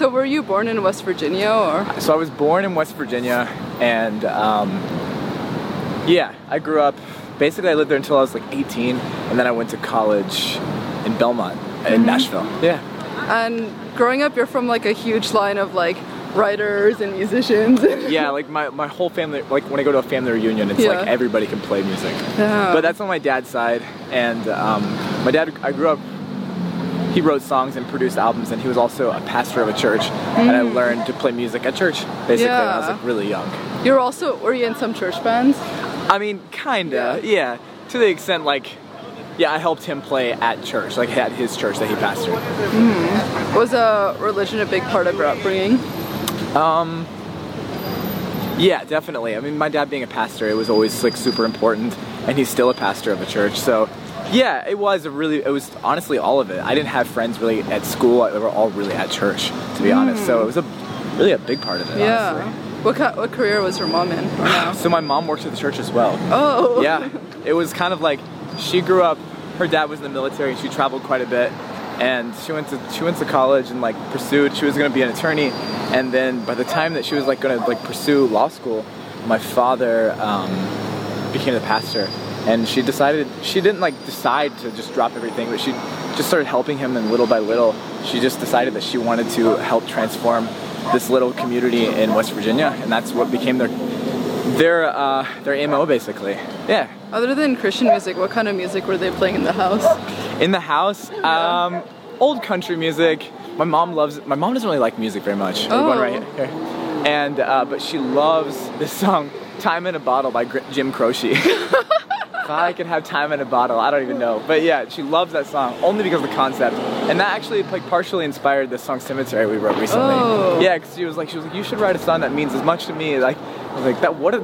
So, were you born in West Virginia or? So I was born in West Virginia, and um, yeah, I grew up. Basically, I lived there until I was like 18, and then I went to college in Belmont, in Nashville. Yeah. And growing up, you're from like a huge line of like writers and musicians. Yeah, like my, my whole family, like when I go to a family reunion, it's Yeah. like everybody can play music. Yeah. But that's on my dad's side, and um, my dad, I grew up, he wrote songs and produced albums, and he was also a pastor of a church, and I mm. learned to play music at church, basically, when I was like really young. You're also were you in some church bands? I mean, kinda, yeah. To the extent, like, yeah, I helped him play at church, like at his church that he pastored. Mm. Was a religion a big part of your upbringing? Um, Yeah, definitely. I mean, my dad being a pastor, it was always like super important, and he's still a pastor of a church, so. Yeah, it was a really. It was honestly all of it. I didn't have friends really at school. They were all really at church, to be honest. So it was a really a big part of it. Yeah. honestly. What what career was your mom in? So my mom worked at the church as well. Oh. yeah, it was kind of like she grew up. Her dad was in the military, and she traveled quite a bit. And she went to she went to college and like pursued. She was going to be an attorney, and then by the time that she was like going to like pursue law school, my father um, became the pastor, and she decided she didn't like decide to just drop everything, but she just started helping him, and little by little, she just decided that she wanted to help transform this little community in West Virginia, and that's what became their their uh, their mo basically. Yeah. Other than Christian music, what kind of music were they playing in the house? In the house, um, old country music. My mom loves. My mom doesn't really like music very much. Oh. right here. And uh, but she loves this song "Time in a Bottle" by Jim Croce. I could have time in a bottle, I don't even know. But yeah, she loves that song only because of the concept, and that actually like partially inspired the song "Cemetery" we wrote recently. Oh. Yeah, because she was like, she was like, you should write a song that means as much to me. Like, I was like, that what a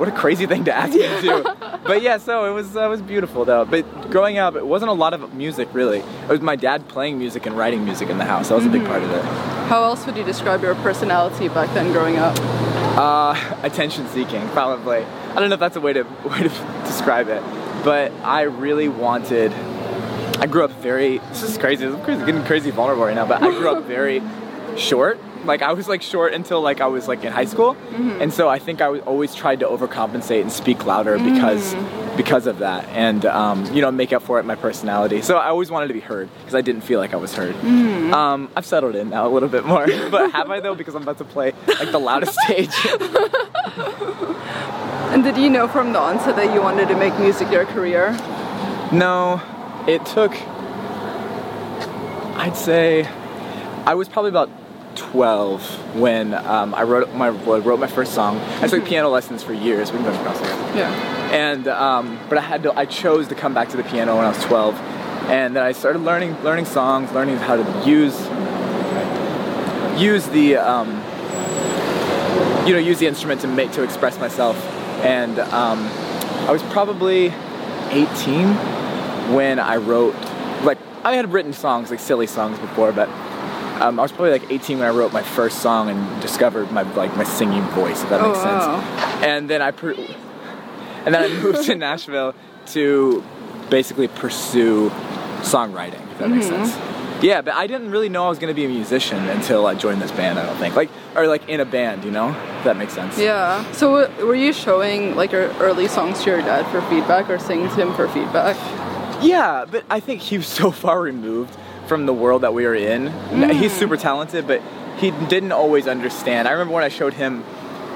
what a crazy thing to ask me to do. but yeah, so it was uh, it was beautiful though. But growing up, it wasn't a lot of music really. It was my dad playing music and writing music in the house. That was a big part of it. How else would you describe your personality back then growing up? Uh, attention seeking, probably. I don't know if that's a way to way to describe it, but I really wanted. I grew up very. This is crazy. Is crazy, getting crazy vulnerable right now. But I grew up very short. Like I was like short until like I was like in high school, and so I think I was always tried to overcompensate and speak louder because because of that, and um, you know make up for it my personality. So I always wanted to be heard because I didn't feel like I was heard. Um, I've settled in now a little bit more, but have I though? Because I'm about to play like the loudest stage. And did you know from the onset that you wanted to make music your career? No, it took. I'd say I was probably about 12 when um, I wrote my wrote my first song. I took piano lessons for years. We can go across here. Yeah. And um, but I had to. I chose to come back to the piano when I was 12, and then I started learning learning songs, learning how to use use the um, you know use the instrument to make to express myself. And um, I was probably 18 when I wrote like I had written songs like silly songs before, but um, I was probably like 18 when I wrote my first song and discovered my like my singing voice. If that Oh, makes sense. wow. And then I per- and then I moved to Nashville to basically pursue songwriting. If that makes Mm-hmm. sense. Yeah, but I didn't really know I was going to be a musician until I joined this band. I don't think like or like in a band, you know. If that makes sense. Yeah. So w- were you showing like your early songs to your dad for feedback or singing to him for feedback? Yeah, but I think he was so far removed from the world that we were in. Mm. He's super talented, but he didn't always understand. I remember when I showed him,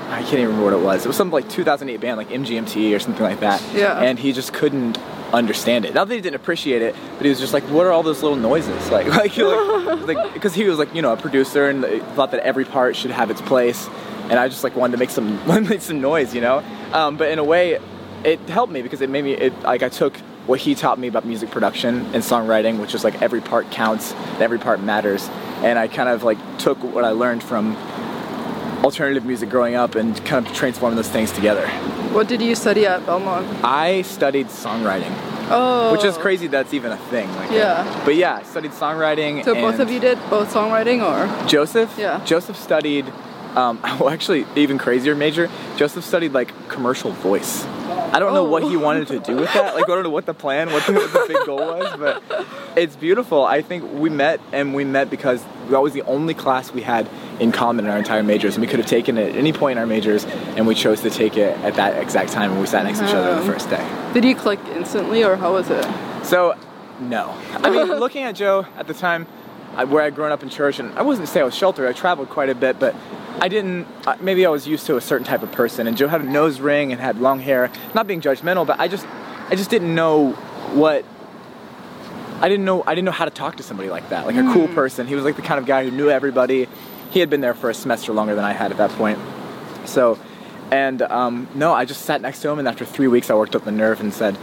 I can't even remember what it was. It was some like 2008 band, like MGMT or something like that. Yeah. And he just couldn't understand it. Not that he didn't appreciate it, but he was just like, "What are all those little noises?" Like, like, like, like, because he was like, you know, a producer and thought that every part should have its place. And I just like wanted to make some make some noise, you know. Um, but in a way, it helped me because it made me it like I took what he taught me about music production and songwriting, which is like every part counts, and every part matters, and I kind of like took what I learned from alternative music growing up and kind of transforming those things together. What did you study at Belmont? I studied songwriting, Oh. which is crazy that's even a thing. Like Yeah. But yeah, I studied songwriting. So both of you did both songwriting or? Joseph? Yeah. Joseph studied, um, well, actually, even crazier major. Joseph studied like commercial voice. I don't know what he Oh. wanted to do with that. Like, I don't know what the plan, what the, what the big goal was, but it's beautiful. I think we met, and we met because that was the only class we had in common in our entire majors, and we could have taken it at any point in our majors, and we chose to take it at that exact time, and we sat next to each other on the Oh. first day. Did you click instantly or how was it? So, no. I mean, looking at Joe at the time, I, where I'd grown up in church, and I wasn't say I was sheltered. I traveled quite a bit, but I didn't. Uh, maybe I was used to a certain type of person, and Joe had a nose ring and had long hair. Not being judgmental, but I just, I just didn't know what. I didn't know. I didn't know how to talk to somebody like that, like a cool person. He was like the kind of guy who knew everybody. He had been there for a semester longer than I had at that point. So, and um, no, I just sat next to him, and after three weeks, I worked up the nerve and said,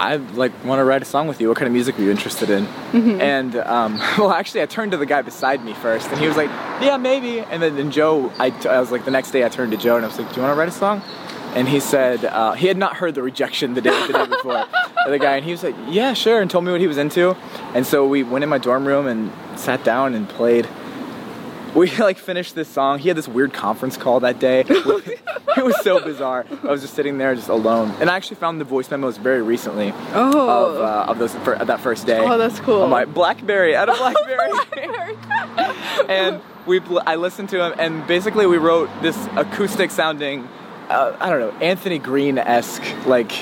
"I like want to write a song with you. What kind of music are you interested in?" And um, well, actually, I turned to the guy beside me first, and he was like, "Yeah, maybe." And then, then Joe, I, I was like, the next day, I turned to Joe, and I was like, "Do you want to write a song?" And he said uh, he had not heard the rejection the day the day before. of the guy, and he was like, "Yeah, sure," and told me what he was into. And so we went in my dorm room and sat down and played we like finished this song. He had this weird conference call that day. it was so bizarre. I was just sitting there, just alone. And I actually found the voice memos very recently Oh. of, uh, of those for, that first day. Oh, that's cool. On my BlackBerry, out of BlackBerry. and we, I listened to him, and basically we wrote this acoustic sounding, uh, I don't know, Anthony Green esque like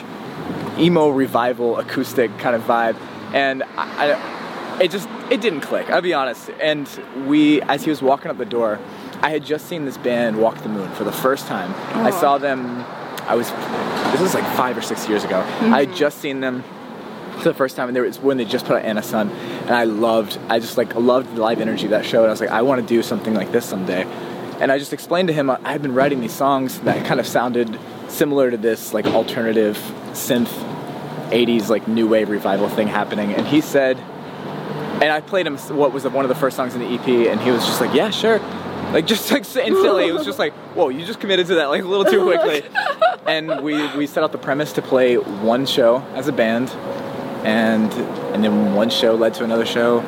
emo revival acoustic kind of vibe. And I, I it just it didn't click i'll be honest and we as he was walking up the door i had just seen this band walk the moon for the first time. I oh. saw them i was this was like five or six years ago. I had mm-hmm. just seen them for the first time and there was when they just put out anna sun and i loved i just like loved the live energy of that show and i was like i want to do something like this someday. And i just explained to him i had been writing these songs that kind of sounded similar to this like alternative synth 80s like new wave revival thing happening and he said and I played him what was one of the first songs in the EP, and he was just like, "Yeah, sure," like just like instantly. It was just like, "Whoa, you just committed to that like a little too quickly." and we we set out the premise to play one show as a band, and and then one show led to another show,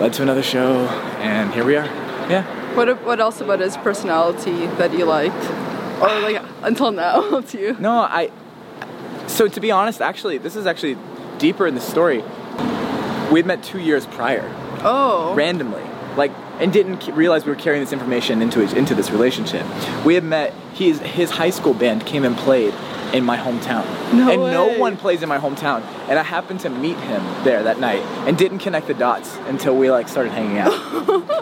led to another show, and here we are. Yeah. What what else about his personality that you liked? Or like until now to you? No, I. So to be honest, actually, this is actually deeper in the story. We had met two years prior. Oh. randomly, like, and didn't realize we were carrying this information into into this relationship. We had met. His his high school band came and played in my hometown, No and no one plays in my hometown. And I happened to meet him there that night, and didn't connect the dots until we like started hanging out.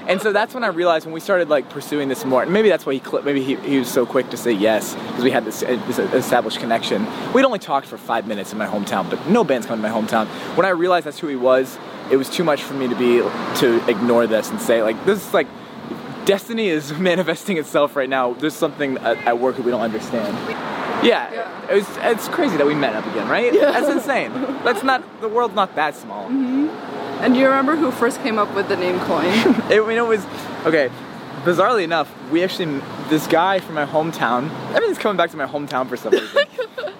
and so that's when I realized when we started like pursuing this more. And maybe that's why he cl- maybe he, he was so quick to say yes because we had this, uh, this established connection. We'd only talked for five minutes in my hometown, but no band's come to my hometown. When I realized that's who he was, it was too much for me to be to ignore this and say like this is like destiny is manifesting itself right now. There's something at, at work that we don't understand. Yeah, Yeah. It was, it's crazy that we met up again, right? Yeah. That's insane. That's not the world's not that small. Mm-hmm. And do you remember who first came up with the name Coin? It, I mean, it was okay. Bizarrely enough, we actually this guy from my hometown. Everything's coming back to my hometown for some reason.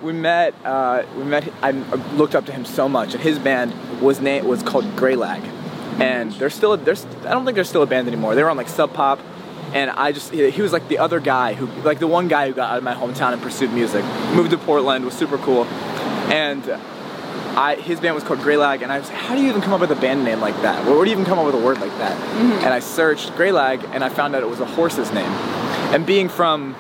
We met. Uh, we met. I looked up to him so much, and his band was name was called Greylag, and they're still. There's. I don't think they're still a band anymore. They were on like Sub Pop, and I just he was like the other guy who like the one guy who got out of my hometown and pursued music. Moved to Portland, was super cool, and I, his band was called Greylag, and I was like, how do you even come up with a band name like that? Where, do you even come up with a word like that? And I searched Greylag, and I found out it was a horse's name. And being from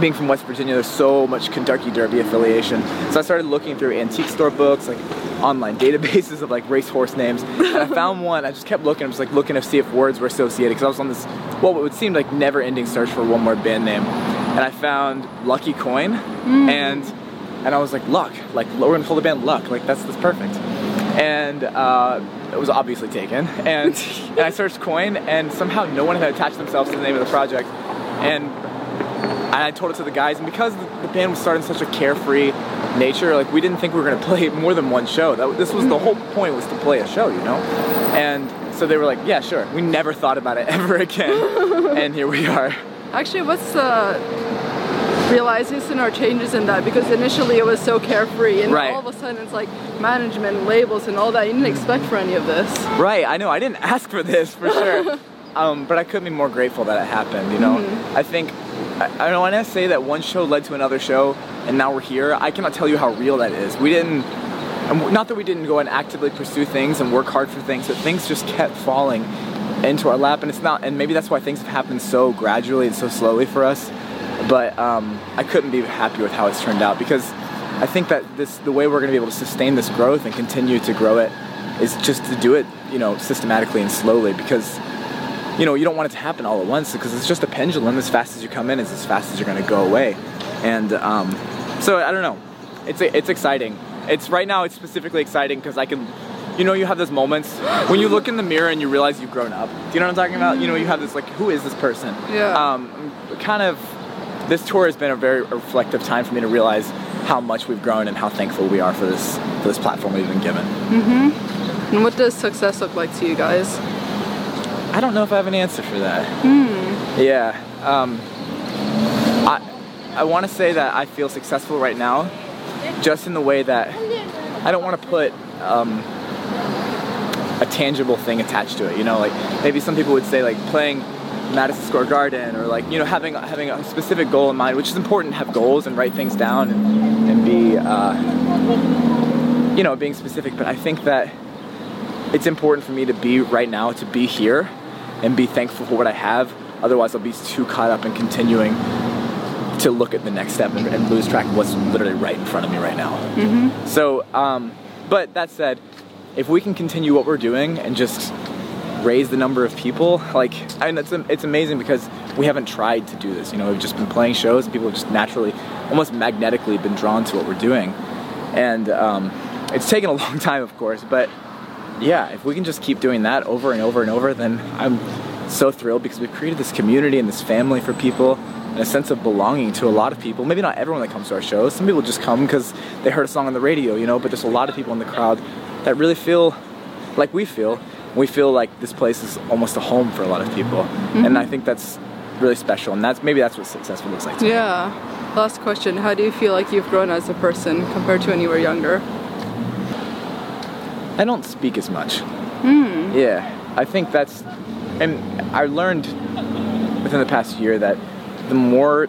being from West Virginia, there's so much Kentucky Derby affiliation. So I started looking through antique store books, like online databases of like racehorse names, and I found one. I just kept looking. I was like looking to see if words were associated because I was on this, well, what would seem like never-ending search for one more band name, and I found Lucky Coin, and and I was like, Luck, like we're gonna call the band Luck, like that's that's perfect, and. uh it was obviously taken, and, and I searched Coin, and somehow no one had attached themselves to the name of the project, and and I told it to the guys, and because the, band was starting such a carefree nature, like we didn't think we were gonna play more than one show. That this was the mm. whole point was to play a show, you know. And so they were like, "Yeah, sure." We never thought about it ever again, and here we are. Actually, what's uh, the realization or changes in that? Because initially it was so carefree, and Right. all of a sudden it's like management, labels, and all that. You didn't mm-hmm. expect for any of this. Right, I know. I didn't ask for this for sure, um, but I couldn't be more grateful that it happened. You know, mm-hmm. I think I, want to say that one show led to another show, and now we're here. I cannot tell you how real that is. We didn't not that we didn't go and actively pursue things and work hard for things, but things just kept falling into our lap, and it's not. And maybe that's why things have happened so gradually and so slowly for us. But um, I couldn't be happy with how it's turned out because I think that this the way we're going to be able to sustain this growth and continue to grow it is just to do it, you know, systematically and slowly because you know, you don't want it to happen all at once because it's just a pendulum. As fast as you come in, is as fast as you're going to go away. And um, so I don't know. It's it's exciting. It's right now. It's specifically exciting because I can, you know, you have those moments when you look in the mirror and you realize you've grown up. Do you know what I'm talking about? You know, you have this like, who is this person? Yeah. Um, kind of. This tour has been a very reflective time for me to realize how much we've grown and how thankful we are for this for this platform we've been given. Mhm. And what does success look like to you guys? I don't know if I have an answer for that. Yeah. Um, I I want to say that I feel successful right now, just in the way that I don't want to put um, a tangible thing attached to it. You know, like maybe some people would say like playing Madison Square Garden or like you know having having a specific goal in mind, which is important to have goals and write things down and and be uh, you know being specific. But I think that it's important for me to be right now to be here and be thankful for what I have. Otherwise, I'll be too caught up in continuing to look at the next step and, and lose track of what's literally right in front of me right now. Mm-hmm. So, um, but that said, if we can continue what we're doing and just raise the number of people, like I mean, it's it's amazing because we haven't tried to do this. You know, we've just been playing shows, and people have just naturally, almost magnetically, been drawn to what we're doing, and um, it's taken a long time, of course, but yeah, if we can just keep doing that over and over and over, then I'm so thrilled because we've created this community and this family for people and a sense of belonging to a lot of people. Maybe not everyone that comes to our shows. Some people just come because they heard a song on the radio, you know, but there's a lot of people in the crowd that really feel like we feel. We feel like this place is almost a home for a lot of people. And I mm-hmm. think that's really special. And that's maybe that's what successful looks like to me. Yeah. Last question. How do you feel like you've grown as a person compared to when you were younger? I don't speak as much. Yeah, I think that's, and I learned within the past year that the more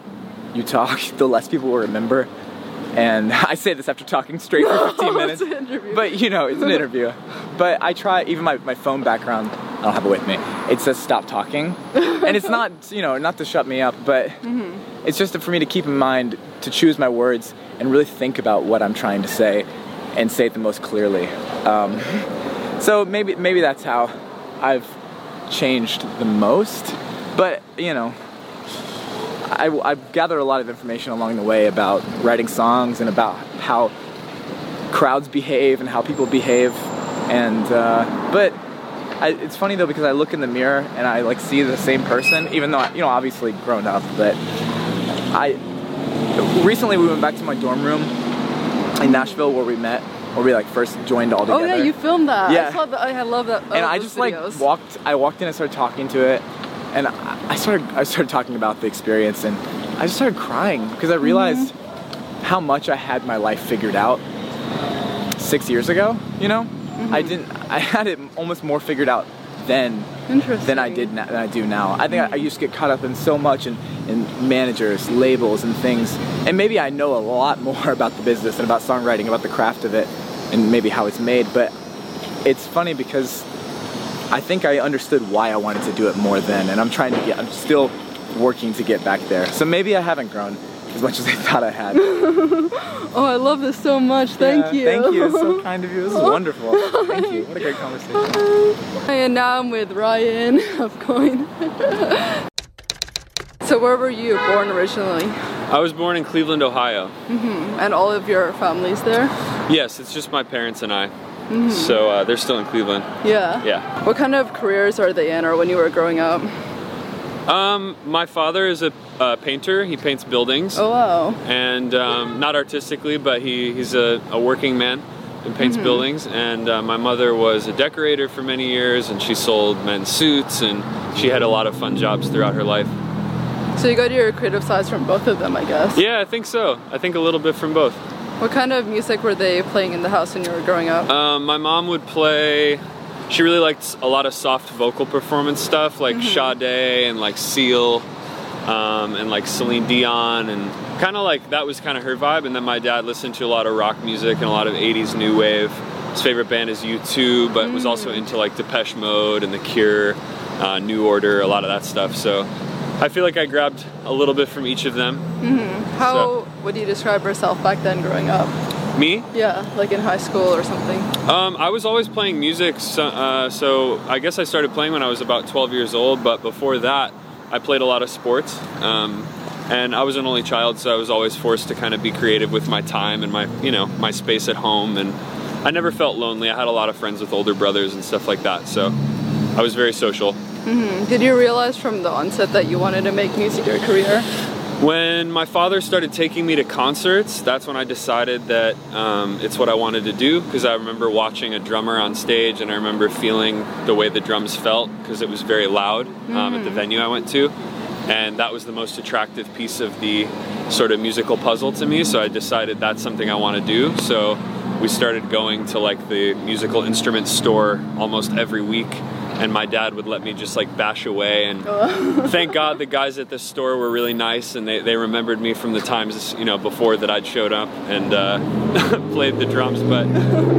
you talk, the less people will remember. And I say this after talking straight for 15 minutes. But you know, it's an interview. But I try, even my, my phone background, I don't have it with me, it says stop talking. and it's not, you know, not to shut me up, but it's just for me to keep in mind to choose my words and really think about what I'm trying to say and say it the most clearly. Um, so maybe maybe that's how I've changed the most. But you know, I, I've gathered a lot of information along the way about writing songs and about how crowds behave and how people behave. And uh, but I, it's funny though because I look in the mirror and I like see the same person, even though I, you know obviously grown up. But I recently we went back to my dorm room in Nashville where we met, where we like first joined all together. Oh yeah, you filmed that. Yeah. I that. I love that. and uh, I just like walked. I walked in and started talking to it, and I I started. I started talking about the experience, and I just started crying because I realized mm-hmm. how much I had my life figured out six years ago. You know, mm-hmm. I didn't. I had it almost more figured out then than I did na- than I do now. I think I, I used to get caught up in so much in, in managers, labels, and things, and maybe I know a lot more about the business and about songwriting, about the craft of it, and maybe how it's made. But it's funny because I think I understood why I wanted to do it more then, and I'm trying to get. I'm still working to get back there. So maybe I haven't grown as much as I thought I had. Oh, I love this so much. Thank Yeah, you. Thank you. It's so kind of you. This is wonderful. Thank you. What a great conversation. Hi. And now I'm with Ryan of Coin. so where were you born originally? I was born in Cleveland, Ohio. Mhm. And all of your families there? Yes, it's just my parents and I. Mhm. So uh, they're still in Cleveland. Yeah. Yeah. What kind of careers are they in or when you were growing up? Um, my father is a uh, painter. He paints buildings, Oh wow. and um, not artistically, but he, he's a, a working man and paints buildings. And uh, my mother was a decorator for many years, and she sold men's suits, and she had a lot of fun jobs throughout her life. So you got your creative sides from both of them, I guess. Yeah, I think so. I think a little bit from both. What kind of music were they playing in the house when you were growing up? Um, my mom would play. She really liked a lot of soft vocal performance stuff, like Sade and like Seal, um, and like Celine Dion, and kind of like that was kind of her vibe. And then my dad listened to a lot of rock music and a lot of '80s new wave. His favorite band is U2, but was also into like Depeche Mode and The Cure, uh, New Order, a lot of that stuff. So I feel like I grabbed a little bit from each of them. How so- would you describe yourself back then growing up? Me, Yeah, like in high school or something. Um, I was always playing music, so, uh, so I guess I started playing when I was about 12 years old. But before that, I played a lot of sports, um, and I was an only child, so I was always forced to kind of be creative with my time and my, you know, my space at home. And I never felt lonely. I had a lot of friends with older brothers and stuff like that, so I was very social. Did you realize from the onset that you wanted to make music your career? When my father started taking me to concerts, that's when I decided that um, it's what I wanted to do because I remember watching a drummer on stage and I remember feeling the way the drums felt because it was very loud um, at the venue I went to. And that was the most attractive piece of the sort of musical puzzle to me. So I decided that's something I want to do. So we started going to like the musical instrument store almost every week. And my dad would let me just like bash away and thank God the guys at the store were really nice and they, they remembered me from the times you know before that I'd showed up and uh, played the drums. But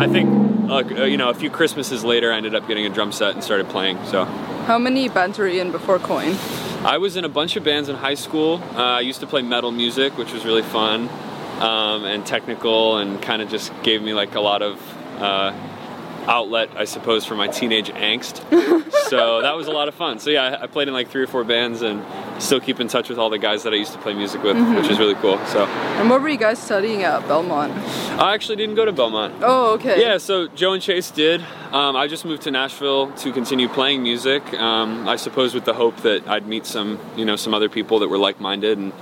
I think uh, you know a few Christmases later I ended up getting a drum set and started playing. So How many bands were you in before Coin? I was in a bunch of bands in high school. Uh, I used to play metal music, which was really fun um, and technical and kind of just gave me like a lot of. Outlet I suppose for my teenage angst so that was a lot of fun so yeah I played in like three or four bands and still keep in touch with all the guys that I used to play music with which is really cool so And what were you guys studying at Belmont? I actually didn't go to Belmont. Oh, okay. Yeah, so Joe and Chase did. Um, I just moved to Nashville to continue playing music. Um, I suppose with the hope that I'd meet some, you know, some other people that were like-minded. And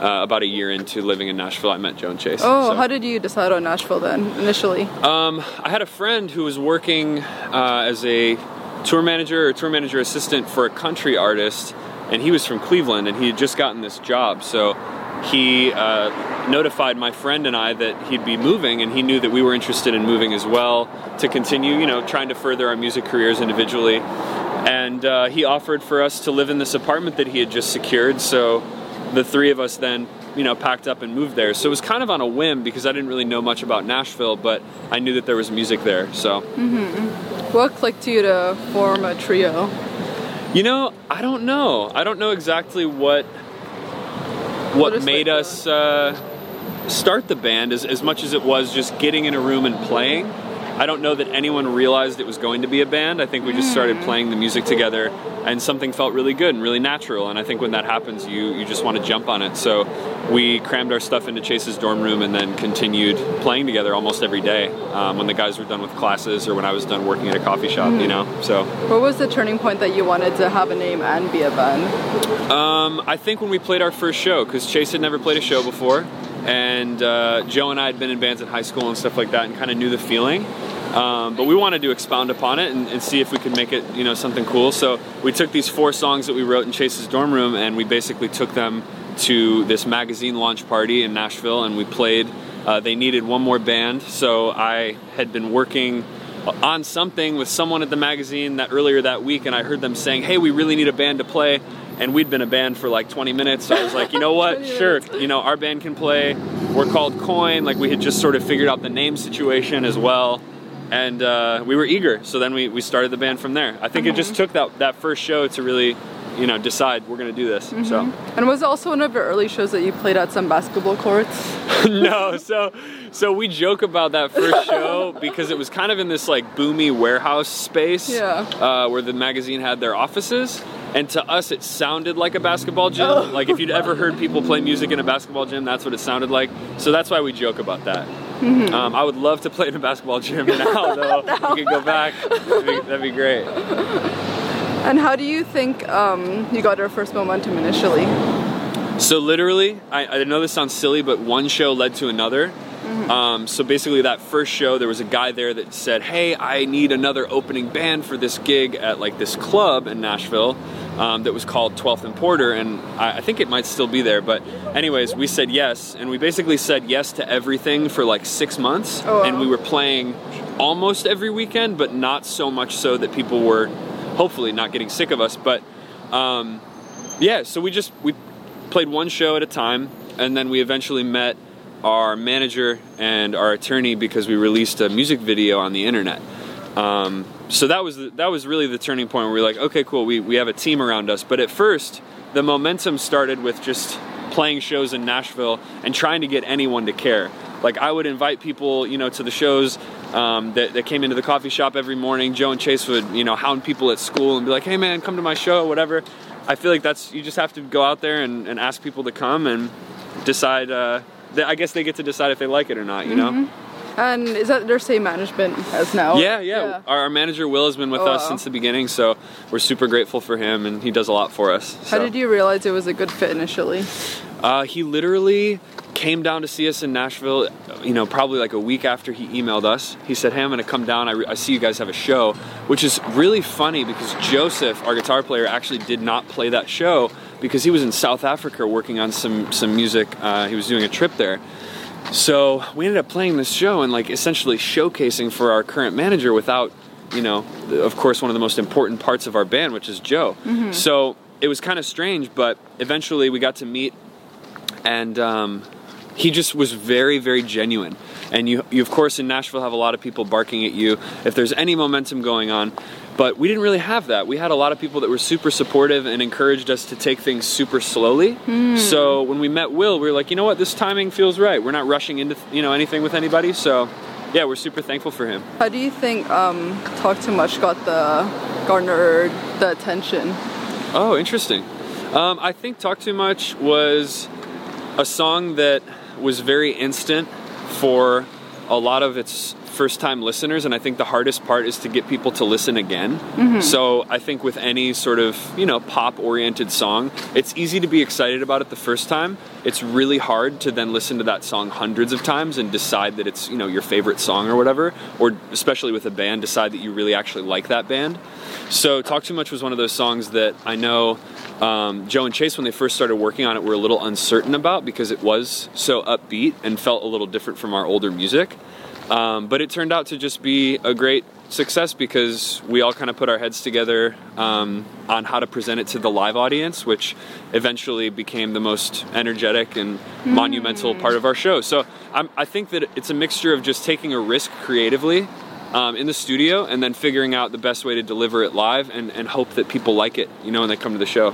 uh, about a year into living in Nashville, I met Joe and Chase. Oh, So- how did you decide on Nashville then, initially? um, I had a friend who was working uh, as a tour manager or tour manager assistant for a country artist, and he was from Cleveland, and he had just gotten this job. So he uh, notified my friend and I that he'd be moving, and he knew that we were interested in moving as well to continue, you know, trying to further our music careers individually. And uh, he offered for us to live in this apartment that he had just secured. So the three of us then you know packed up and moved there. So it was kind of on a whim because i didn't really know much about nashville but i knew that there was music there so. What clicked you to form a trio? you know i don't know. I don't know exactly what what, What made like us uh, start the band as, as much as it was just getting in a room and playing i don't know that anyone realized it was going to be a band. I think we just started playing the music together and something felt really good and really natural. And i think when that happens you you just want to jump on it. So we crammed our stuff into chase's dorm room and then continued playing together almost every day um, when the guys were done with classes or when i was done working at a coffee shop you know? So What was the turning point that you wanted to have a name and be a band? Um, I think when we played our first show, because Chase had never played a show before, and uh, Joe and I had been in bands in high school and stuff like that, and kind of knew the feeling. Um, but we wanted to expound upon it and, and see if we could make it, you know, something cool. So we took these four songs that we wrote in Chase's dorm room, and we basically took them to this magazine launch party in Nashville, and we played. Uh, they needed one more band, so I had been working on something with someone at the magazine that earlier that week, and I heard them saying, "Hey, we really need a band to play." And we'd been a band for like 20 minutes, so I was like, you know what? Sure, you know, our band can play. We're called Coin. Like we had just sort of figured out the name situation as well, and uh, we were eager. So then we, we started the band from there. I think it just took that that first show to really, you know, decide we're gonna do this. So. And was it also one of your early shows that you played at some basketball courts? no, so so we joke about that first show because it was kind of in this like boomy warehouse space Yeah. uh, where the magazine had their offices. And to us, it sounded like a basketball gym. Oh. Like if you'd ever heard people play music in a basketball gym, that's what it sounded like. So that's why we joke about that. Mm-hmm. Um, I would love to play in a basketball gym now, though. We could go back. That'd be, that'd be great. And how do you think um, you got your first momentum initially? So literally, I, I know this sounds silly, but one show led to another. Um, so basically, that first show, there was a guy there that said, "Hey, I need another opening band for this gig at like this club in Nashville. Um, that was called 12th and Porter, and I, I think it might still be there. But, anyways, we said yes, and we basically said yes to everything for like six months, Oh, wow. and we were playing almost every weekend, but not so much so that people were hopefully not getting sick of us. But um, yeah, so we just we played one show at a time, and then we eventually met our manager and our attorney because we released a music video on the internet. Um, so that was the, that was really the turning point where we were like, okay, cool, we, we have a team around us. But at first, the momentum started with just playing shows in Nashville and trying to get anyone to care. Like I would invite people, you know, to the shows um, that, that came into the coffee shop every morning. Joe and Chase would, you know, hound people at school and be like, "Hey, man, come to my show, whatever." I feel like that's you just have to go out there and, and ask people to come and decide. Uh, I guess they get to decide if they like it or not. You know. And is that their same management as now? Yeah, yeah. Our, our manager Will has been with Oh, us wow. since the beginning, so we're super grateful for him, and he does a lot for us. How did you realize it was a good fit initially? Uh, he literally came down to see us in Nashville, you know, probably like a week after he emailed us. He said, Hey, I'm going to come down. I, re- I see you guys have a show, which is really funny because Joseph, our guitar player, actually did not play that show because he was in South Africa working on some, some music. Uh, he was doing a trip there. So we ended up playing this show and like essentially showcasing for our current manager without, you know, of course, one of the most important parts of our band, which is Joe. So it was kind of strange, but eventually we got to meet and um, he just was very very genuine and you, you of course in nashville have a lot of people barking at you if there's any momentum going on. But we didn't really have that. We had a lot of people that were super supportive and encouraged us to take things super slowly. So when we met will we were like you know what? This timing feels right. We're not rushing into you know anything with anybody. So yeah we're super thankful for him. How do you think um, Talk Too Much got the garnered the attention? Oh, interesting. Um, I think Talk Too Much was a song that was very instant for a lot of its first time listeners, and I think the hardest part is to get people to listen again. So I think with any sort of, you know, pop oriented song, it's easy to be excited about it the first time. It's really hard to then listen to that song hundreds of times and decide that it's, you know, your favorite song or whatever, or especially with a band, decide that you really actually like that band. So Talk Too Much was one of those songs that I know um, Joe and Chase, when they first started working on it, were a little uncertain about because it was so upbeat and felt a little different from our older music. Um, but it turned out to just be a great success because we all kind of put our heads together um, on how to present it to the live audience, which eventually became the most energetic and monumental part of our show. So I'm, I think that it's a mixture of just taking a risk creatively um, in the studio and then figuring out the best way to deliver it live and, and hope that people like it, you know, when they come to the show.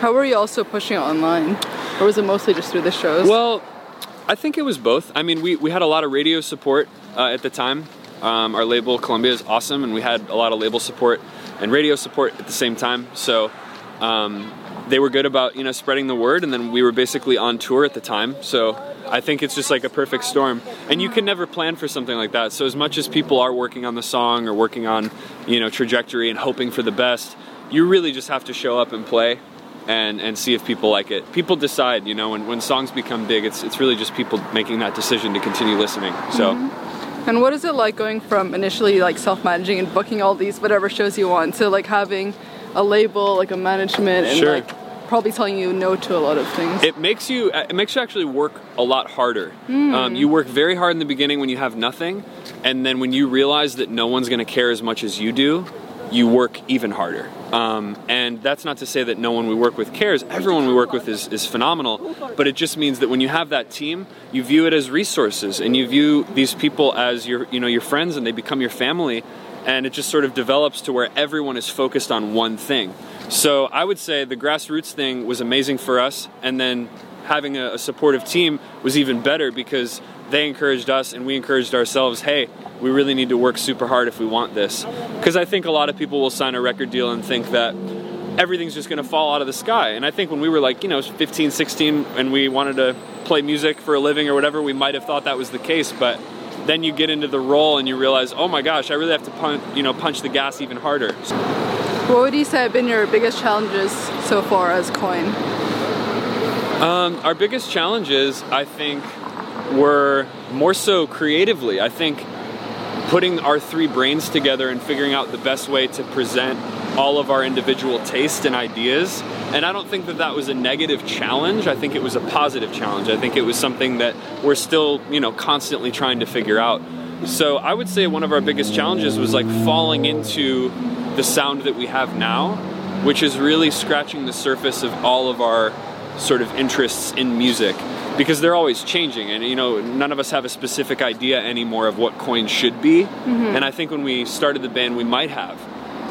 How were you also pushing it online? Or was it mostly just through the shows? Well, I think it was both. I mean, we, we had a lot of radio support uh, at the time. Um, our label, Columbia, is awesome, and we had a lot of label support and radio support at the same time. So um, they were good about you know spreading the word, and then we were basically on tour at the time. So I think it's just like a perfect storm, and you can never plan for something like that. So as much as people are working on the song or working on you know trajectory and hoping for the best, you really just have to show up and play and and see if people like it. People decide, you know, when, when songs become big, it's it's really just people making that decision to continue listening. So and what is it like going from initially like self-managing and booking all these whatever shows you want to like having a label, like a management, and Sure. like probably telling you no to a lot of things? it makes you it makes you actually work a lot harder. Um, you work very hard in the beginning when you have nothing, and then when you realize that no one's going to care as much as you do, you work even harder. Um, and that's not to say that no one we work with cares. Everyone we work with is, is phenomenal, but it just means that when you have that team, you view it as resources, and you view these people as your you know your friends, and they become your family. And it just sort of develops to where everyone is focused on one thing. So I would say the grassroots thing was amazing for us, and then having a, a supportive team was even better because they encouraged us and we encouraged ourselves hey we really need to work super hard if we want this. Because i think a lot of people will sign a record deal and think that everything's just going to fall out of the sky. And i think when we were like you know 15 16 and we wanted to play music for a living or whatever we might have thought that was the case. But then you get into the role and you realize oh my gosh i really have to punch you know punch the gas even harder. What would you say have been your biggest challenges so far as Coin? Um, our biggest challenges, I think, were more so creatively. I think putting our three brains together and figuring out the best way to present all of our individual taste and ideas. And I don't think that that was a negative challenge. I think it was a positive challenge. I think it was something that we're still, you know, constantly trying to figure out. So I would say one of our biggest challenges was like falling into the sound that we have now, which is really scratching the surface of all of our sort of interests in music because they're always changing and you know none of us have a specific idea anymore of what coins should be and i think when we started the band we might have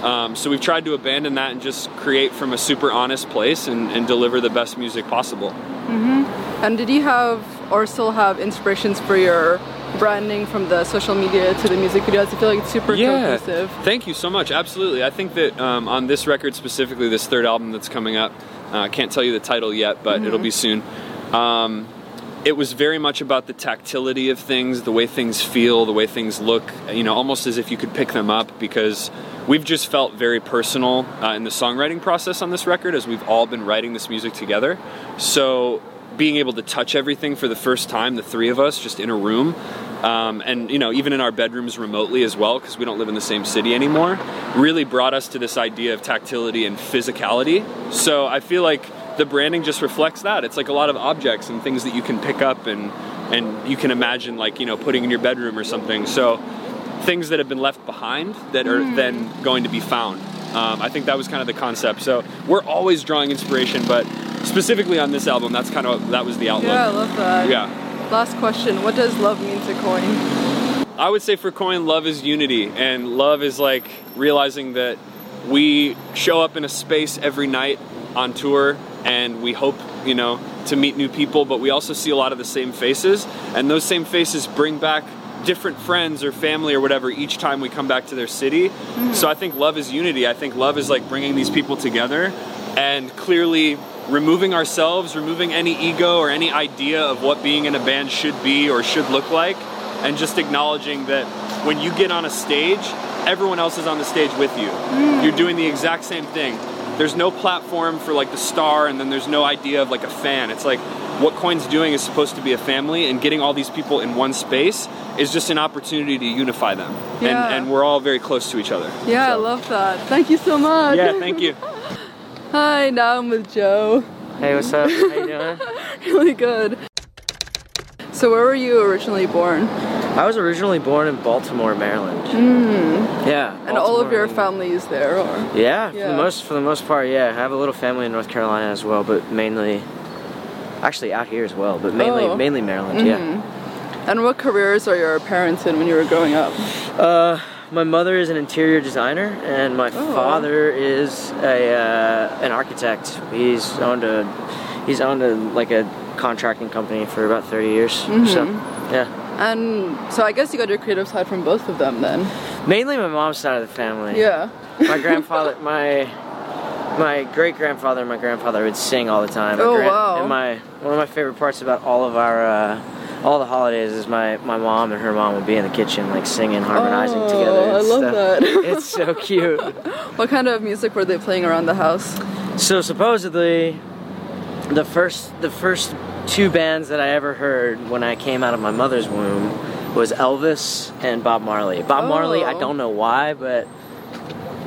um, so we've tried to abandon that and just create from a super honest place and, and deliver the best music possible And did you have or still have inspirations for your branding from the social media to the music videos? I feel like it's super cohesive. Thank you so much. Absolutely. I think that um, on this record specifically, this third album that's coming up, uh, I can't tell you the title yet, but it'll be soon. Um, it was very much about the tactility of things, the way things feel, the way things look, you know, almost as if you could pick them up because we've just felt very personal uh, in the songwriting process on this record as we've all been writing this music together. So being able to touch everything for the first time, the three of us just in a room, um, and you know even in our bedrooms remotely as well because we don't live in the same city anymore, really brought us to this idea of tactility and physicality. So I feel like the branding just reflects that. It's like a lot of objects and things that you can pick up and and you can imagine like you know putting in your bedroom or something. So things that have been left behind that are then going to be found. Um, I think that was kind of the concept. So we're always drawing inspiration, but specifically on this album, that's kind of that was the outlook. Yeah, I love that. Yeah. Last question. What does love mean to Coin? I would say for Coin, love is unity, and love is like realizing that we show up in a space every night on tour, and we hope, you know, to meet new people, but we also see a lot of the same faces, and those same faces bring back different friends or family or whatever each time we come back to their city. Hmm. So I think love is unity. I think love is like bringing these people together and clearly removing ourselves, removing any ego or any idea of what being in a band should be or should look like, and just acknowledging that when you get on a stage, everyone else is on the stage with you. Hmm. You're doing the exact same thing. There's no platform for like the star, and then there's no idea of like a fan. It's like what Coin's doing is supposed to be a family, and getting all these people in one space is just an opportunity to unify them. Yeah. And, and we're all very close to each other. Yeah, I love that. Thank you so much. Yeah, thank you. Hi, now I'm with Joe. Hey, what's up? How you doing? Really good. So, where were you originally born? I was originally born in Baltimore, Maryland. Yeah. And all of your family is there, or? Yeah, for the most for the most part, yeah. I have a little family in North Carolina as well, but mainly, actually out here as well, but mainly Oh. mainly Maryland. Yeah. And what careers are your parents in when you were growing up? Uh, my mother is an interior designer, and my Oh. father is a uh, an architect. He's owned a he's owned a like a contracting company for about thirty years. So Mm-hmm. yeah. And so, I guess you got your creative side from both of them then. Mainly my mom's side of the family. Yeah. my grandfather, my my great grandfather and my grandfather would sing all the time. Oh, wow. And my one of my favorite parts about all of our uh, all the holidays is my my mom and her mom would be in the kitchen like singing, harmonizing together. oh, together. I love stuff. that. It's so cute. what kind of music were they playing around the house? So supposedly, the first the first two bands that I ever heard when I came out of my mother's womb was Elvis and Bob Marley. Bob Marley, I Oh. don't know why, but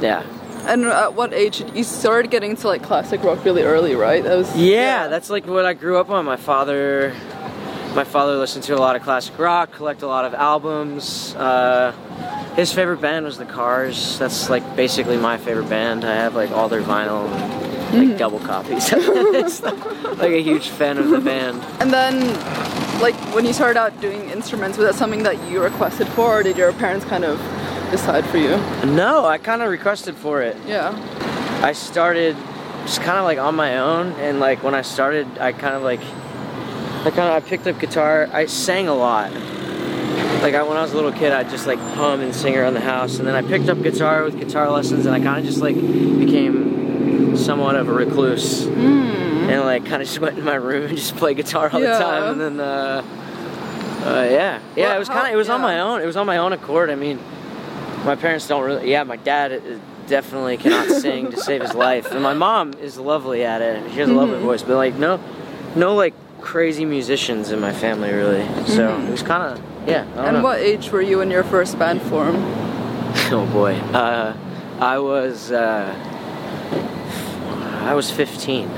yeah. And at what age you started getting into like classic rock really early, right? That was Yeah, that's like what I grew up on. My father, my father listened to a lot of classic rock, collect a lot of albums. Uh, his favorite band was the Cars. That's like basically my favorite band. I have like all their vinyl, and, like mm-hmm. double copies. Like a huge fan of the band. And then, like when you started out doing instruments, was that something that you requested for, or did your parents kind of decide for you? No, I kind of requested for it. Yeah. I started just kind of like on my own, and like when I started, I kind of like, I kind of I picked up guitar. I sang a lot. Like I, when I was a little kid, I'd just like hum and sing around the house, and then I picked up guitar with guitar lessons, and I kind of just like became somewhat of a recluse, and like kind of just went in my room and just played guitar all Yeah. the time, and then. Uh, uh, yeah, yeah, Well, it was kind of it was on my own. It was on my own accord. I mean, my parents don't really. Yeah, my dad uh, definitely cannot sing to save his life, and my mom is lovely at it. She has a lovely voice, but like no, no like crazy musicians in my family really. So it was kind of yeah. I don't And know. what age were you in your first band form Oh boy. Uh, I was uh, I was 15.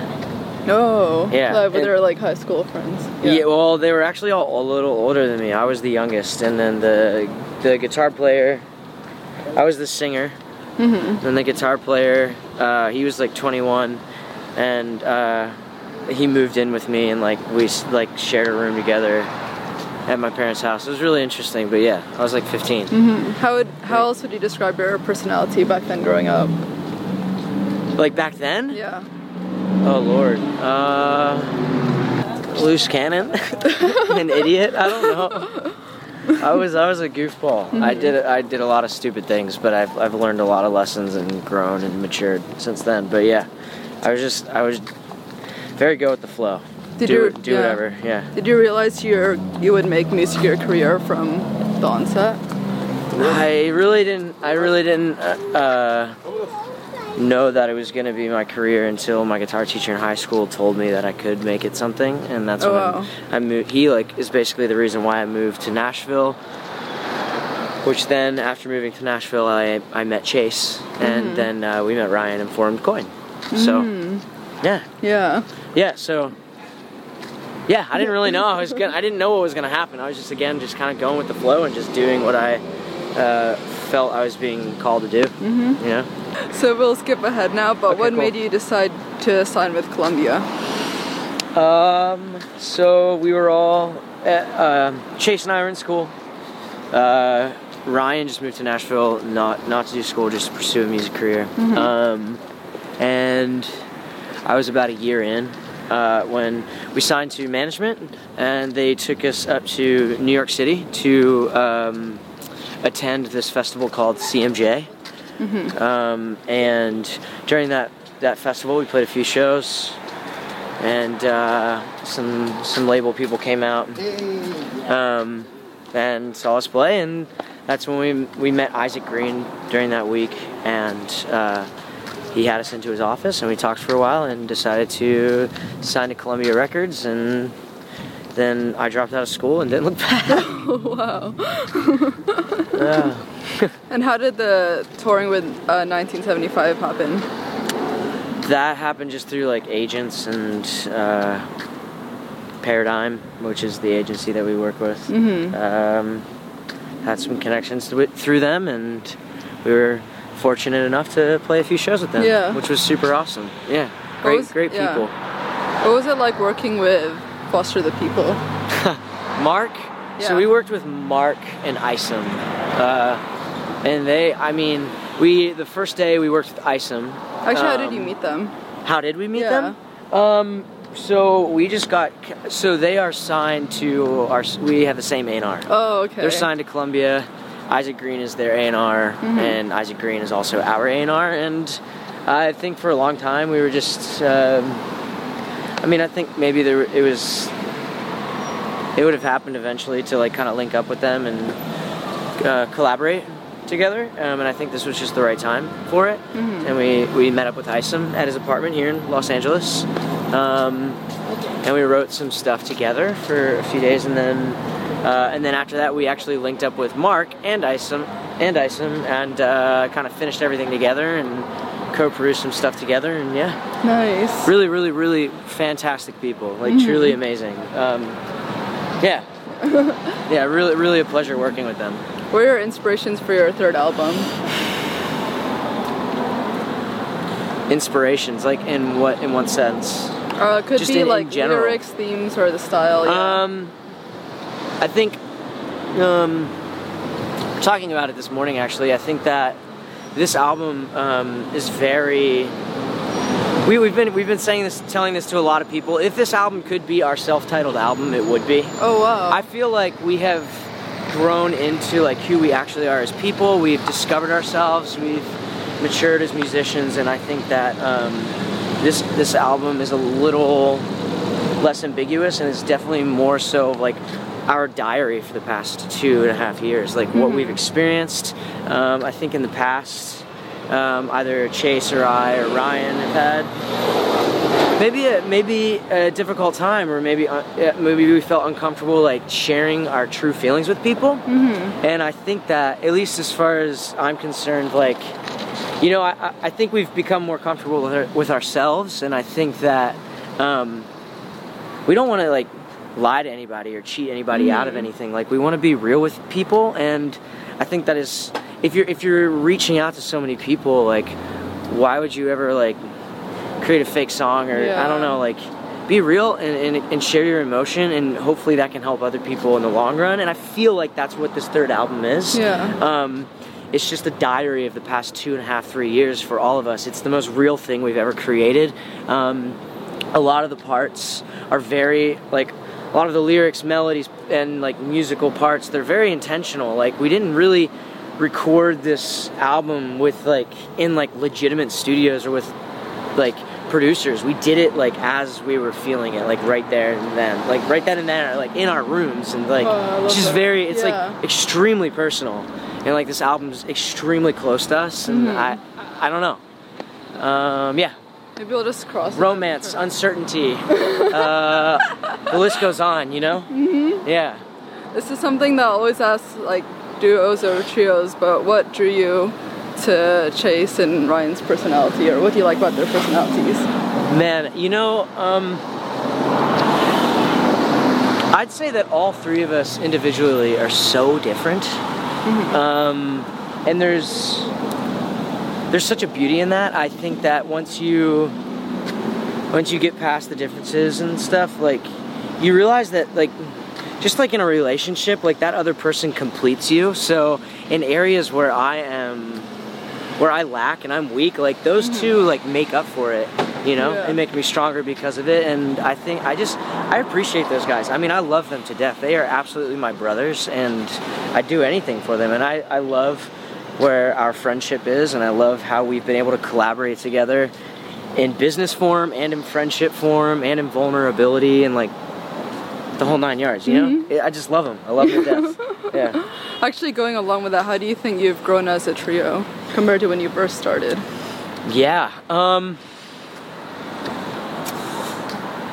No. Yeah, Like, but they were like high school friends. Yeah. well, they were actually all a little older than me. I was the youngest, and then the the guitar player, I was the singer. Mm-hmm. And the guitar player, uh, he was like 21, and uh, he moved in with me, and like we like shared a room together at my parents' house. It was really interesting, but yeah, I was like 15. Mm-hmm. How would how else would you describe your personality back then growing up? Like back then? Yeah. Oh lord. Uh, loose cannon, an idiot. I don't know. I was I was a goofball. I did I did a lot of stupid things, but I've I've learned a lot of lessons and grown and matured since then. But yeah, I was just I was very go with the flow. Did do you- do yeah. whatever. Yeah. Did you realize you you would make music your career from the onset? I really didn't. I really didn't uh, uh, know that it was going to be my career until my guitar teacher in high school told me that I could make it something, and that's Oh, when wow. I moved. He like is basically the reason why I moved to Nashville. Which then, after moving to Nashville, I I met Chase, Mm-hmm. and then uh, we met Ryan and formed Coin. So, Mm. yeah, Yeah. yeah. So. Yeah, I didn't really know I was gonna. I didn't know what was gonna happen. I was just again just kind of going with the flow and just doing what I uh, felt I was being called to do. Mm-hmm. You know. So we'll skip ahead now, but Okay, what cool. made you decide to sign with Columbia? Um. So we were all at, um Chase and I were in school. Uh, Ryan just moved to Nashville, not not to do school, just to pursue a music career. Um, and I was about a year in uh, when we signed to management, and they took us up to New York City to um, attend this festival called CMJ. Um, and during that that festival, we played a few shows, and uh, some some label people came out um, and saw us play, and that's when we we met Isaac Green during that week, and uh, he had us into his office, and we talked for a while, and decided to sign to Columbia Records, and then I dropped out of school and didn't look back. wow. Yeah. And how did the touring with uh, 1975 happen? that happened just through like agents and uh, Paradigm, which is the agency that we work with. Mm-hmm. Um, had some connections with, through them, and we were fortunate enough to play a few shows with them, Yeah. which was super awesome. Yeah, great, was- great yeah. people. What was it like working with Foster the People? Mark. Yeah. So we worked with Mark and Isom, uh, and they. I mean, we the first day we worked with Isom. Actually, how did you um, meet them? How did we meet Yeah. them? Um, so we just got. So they are signed to our. We have the same A&R. Oh, okay. They're signed to Columbia. Isaac Green is their A&R, Mm-hmm. and Isaac Green is also our A&R. And I think for a long time we were just. Um, I mean, I think maybe there it was. It would have happened eventually to like kind of link up with them and uh, collaborate together. Um, and I think this was just the right time for it. Mm-hmm. And we we met up with Isom at his apartment here in Los Angeles. Um, and we wrote some stuff together for a few days, and then uh, and then after that, we actually linked up with Mark and Isom and Isom, and uh, kind of finished everything together and co-produced some stuff together, and yeah, Nice. really, really, really fantastic people, like Mm-hmm. truly amazing. Um, yeah, yeah, really, really a pleasure working with them. What are your inspirations for your third album? Inspirations, like in what in what sense? Uh, could Just be in- in like general. lyrics, themes, or the style. Yeah. Um, I think, um, talking about it this morning actually, I think that this album um, is very. We, we've been we've been saying this, telling this to a lot of people. If this album could be our self-titled album, it would be. oh wow. I feel like we have grown into like who we actually are as people. We've discovered ourselves. We've matured as musicians, and I think that um, this this album is a little less ambiguous, and it's definitely more so like our diary for the past two and a half years, like what we've experienced. Um, I think in the past, um, either Chase or I or Ryan have had maybe a maybe a difficult time or maybe uh, maybe we felt uncomfortable like sharing our true feelings with people Mm-hmm. and i think that at least as far as i'm concerned like you know, I, I think we've become more comfortable with, our, with ourselves, and I think that um, we don't want to like lie to anybody or cheat anybody mm-hmm. out of anything. Like we want to be real with people, and I think that is if you're if you're reaching out to so many people, like why would you ever like create a fake song or yeah. I don't know, like be real and, and, and, share your emotion and hopefully that can help other people in the long run. And i feel like that's what this third album is. Yeah. Um, it's just a diary of the past two and a half three years for all of us. It's the most real thing we've ever created. Um, a lot of the parts are very like a lot of the lyrics melodies and like musical parts they're very intentional. Like we didn't really record this album with like in like legitimate studios or with like producers. We did it like as we were feeling it, like right there and then, like right then and there, like in our rooms, and like oh, it's just that. very, it's yeah. like extremely personal, and like this album's extremely close to us, and mm-hmm. I, I don't know, um, yeah. Maybe we'll just cross. Romance, uncertainty, uh, the list goes on, you know. Mm-hmm. Yeah. This is something that I always ask like duos or trios, but what drew you to Chase and Ryan's personality, or what do you like about their personalities? Man, you know, um, I'd say that all three of us individually are so different, mm-hmm. um, and there's there's such a beauty in that. I think that once you once you get past the differences and stuff, like you realize that like just like in a relationship, like that other person completes you. So in areas where I am where I lack and I'm weak, like those mm-hmm. two like make up for it, you know, yeah. and make me stronger because of it. And I think I just I appreciate those guys. I mean, I love them to death. They are absolutely my brothers, and I do anything for them. And I I love where our friendship is, and I love how we've been able to collaborate together in business form and in friendship form and in vulnerability and like the whole nine yards. You mm-hmm. know, I just love them. I love them to death. Yeah. Actually, going along with that, how do you think you've grown as a trio compared to when you first started? Yeah. Um,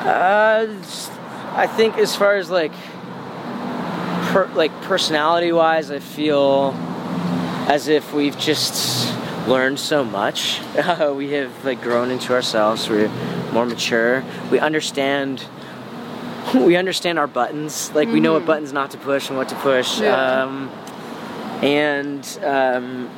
uh, I think as far as like, per, like personality wise, I feel as if we've just learned so much. Uh, we have like grown into ourselves. We're more mature. We understand we understand our buttons. Like mm-hmm. we know what mm-hmm. buttons not to push and what to push. Yeah. Um, and um,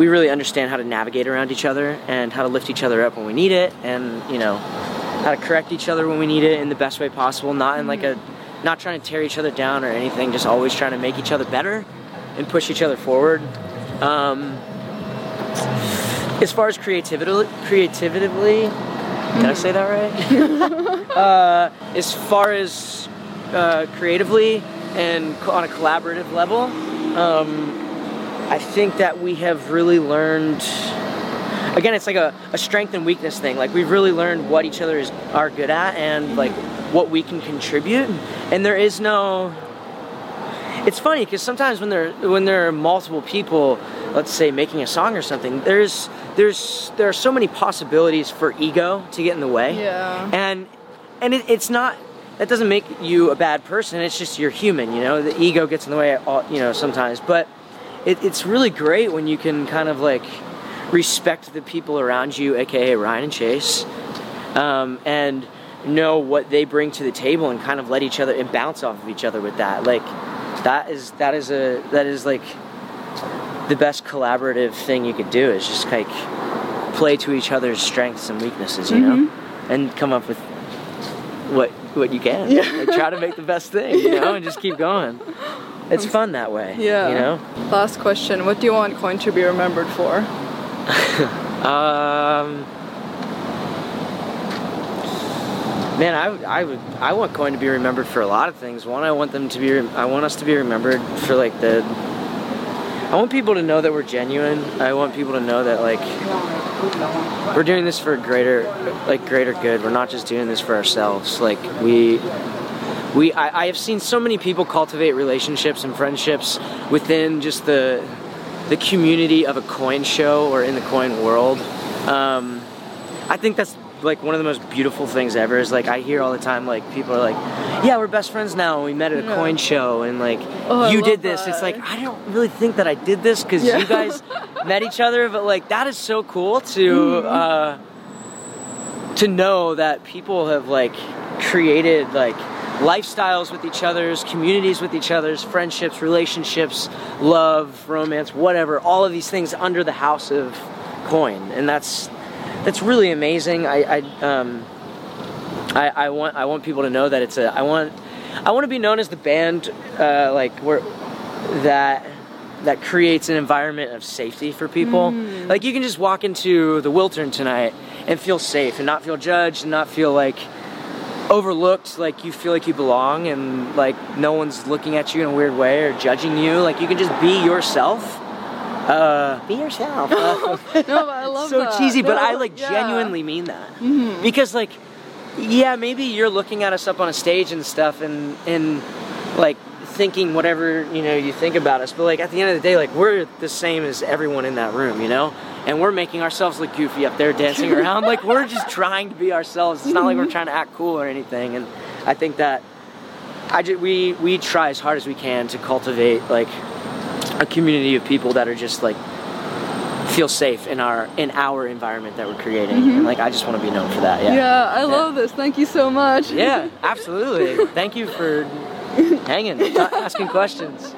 we really understand how to navigate around each other and how to lift each other up when we need it, and you know how to correct each other when we need it in the best way possible. Not in like a not trying to tear each other down or anything. Just always trying to make each other better and push each other forward. Um, as far as creativity, creatively, did I say that right? uh, as far as uh, creatively and on a collaborative level, um, I think that we have really learned. Again, it's like a, a strength and weakness thing. Like we've really learned what each other is are good at and like what we can contribute. And there is no. It's funny because sometimes when there when there are multiple people, let's say making a song or something, there's there's there are so many possibilities for ego to get in the way. Yeah. And and it, it's not that doesn't make you a bad person. It's just you're human, you know. The ego gets in the way, all, you know, sometimes. But it, it's really great when you can kind of like respect the people around you, aka Ryan and Chase, um, and know what they bring to the table and kind of let each other and bounce off of each other with that. Like that is that is a that is like the best collaborative thing you could do is just like play to each other's strengths and weaknesses, you mm-hmm. know, and come up with what what you can. Yeah. Like, try to make the best thing, you know, and just keep going. It's fun that way. Yeah. You know. Last question: What do you want Coin to be remembered for? um. Man, I, I would I want Coin to be remembered for a lot of things. One, I want them to be I want us to be remembered for like the I want people to know that we're genuine. I want people to know that like we're doing this for greater like greater good. We're not just doing this for ourselves. Like we we I, I have seen so many people cultivate relationships and friendships within just the the community of a coin show or in the coin world. Um, I think that's like one of the most beautiful things ever. Is like I hear all the time like people are like, yeah, we're best friends now. and We met at a Yeah. coin show and like Oh, you did this. that. It's like I don't really think that I did this because Yeah. you guys met each other, but like that is so cool to. Mm-hmm. Uh, to know that people have like created like lifestyles with each other's communities with each other's friendships relationships love romance whatever all of these things under the house of coin. And that's that's really amazing. I i um i, I want i want people to know that it's a i want i want to be known as the band uh like where that that creates an environment of safety for people. Like you can just walk into the Wiltern tonight and feel safe and not feel judged and not feel like overlooked, like you feel like you belong and like no one's looking at you in a weird way or judging you. Like you can just be yourself. Uh, be yourself. No, but I love so that. cheesy, but No, I like yeah. Mm-hmm. genuinely mean that because like yeah, maybe you're looking at us up on a stage and stuff, and and like thinking whatever you know you think about us, but like at the end of the day, like we're the same as everyone in that room, you know. And we're making ourselves look goofy up there dancing around. Like we're just trying to be ourselves. It's not like we're trying to act cool or anything. And I think that I ju- we we try as hard as we can to cultivate like a community of people that are just like feel safe in our in our environment that we're creating. And mm-hmm. like I just want to be known for that. Yeah. Yeah, I love this. Thank you so much. Yeah, absolutely. Thank you for hanging, asking questions.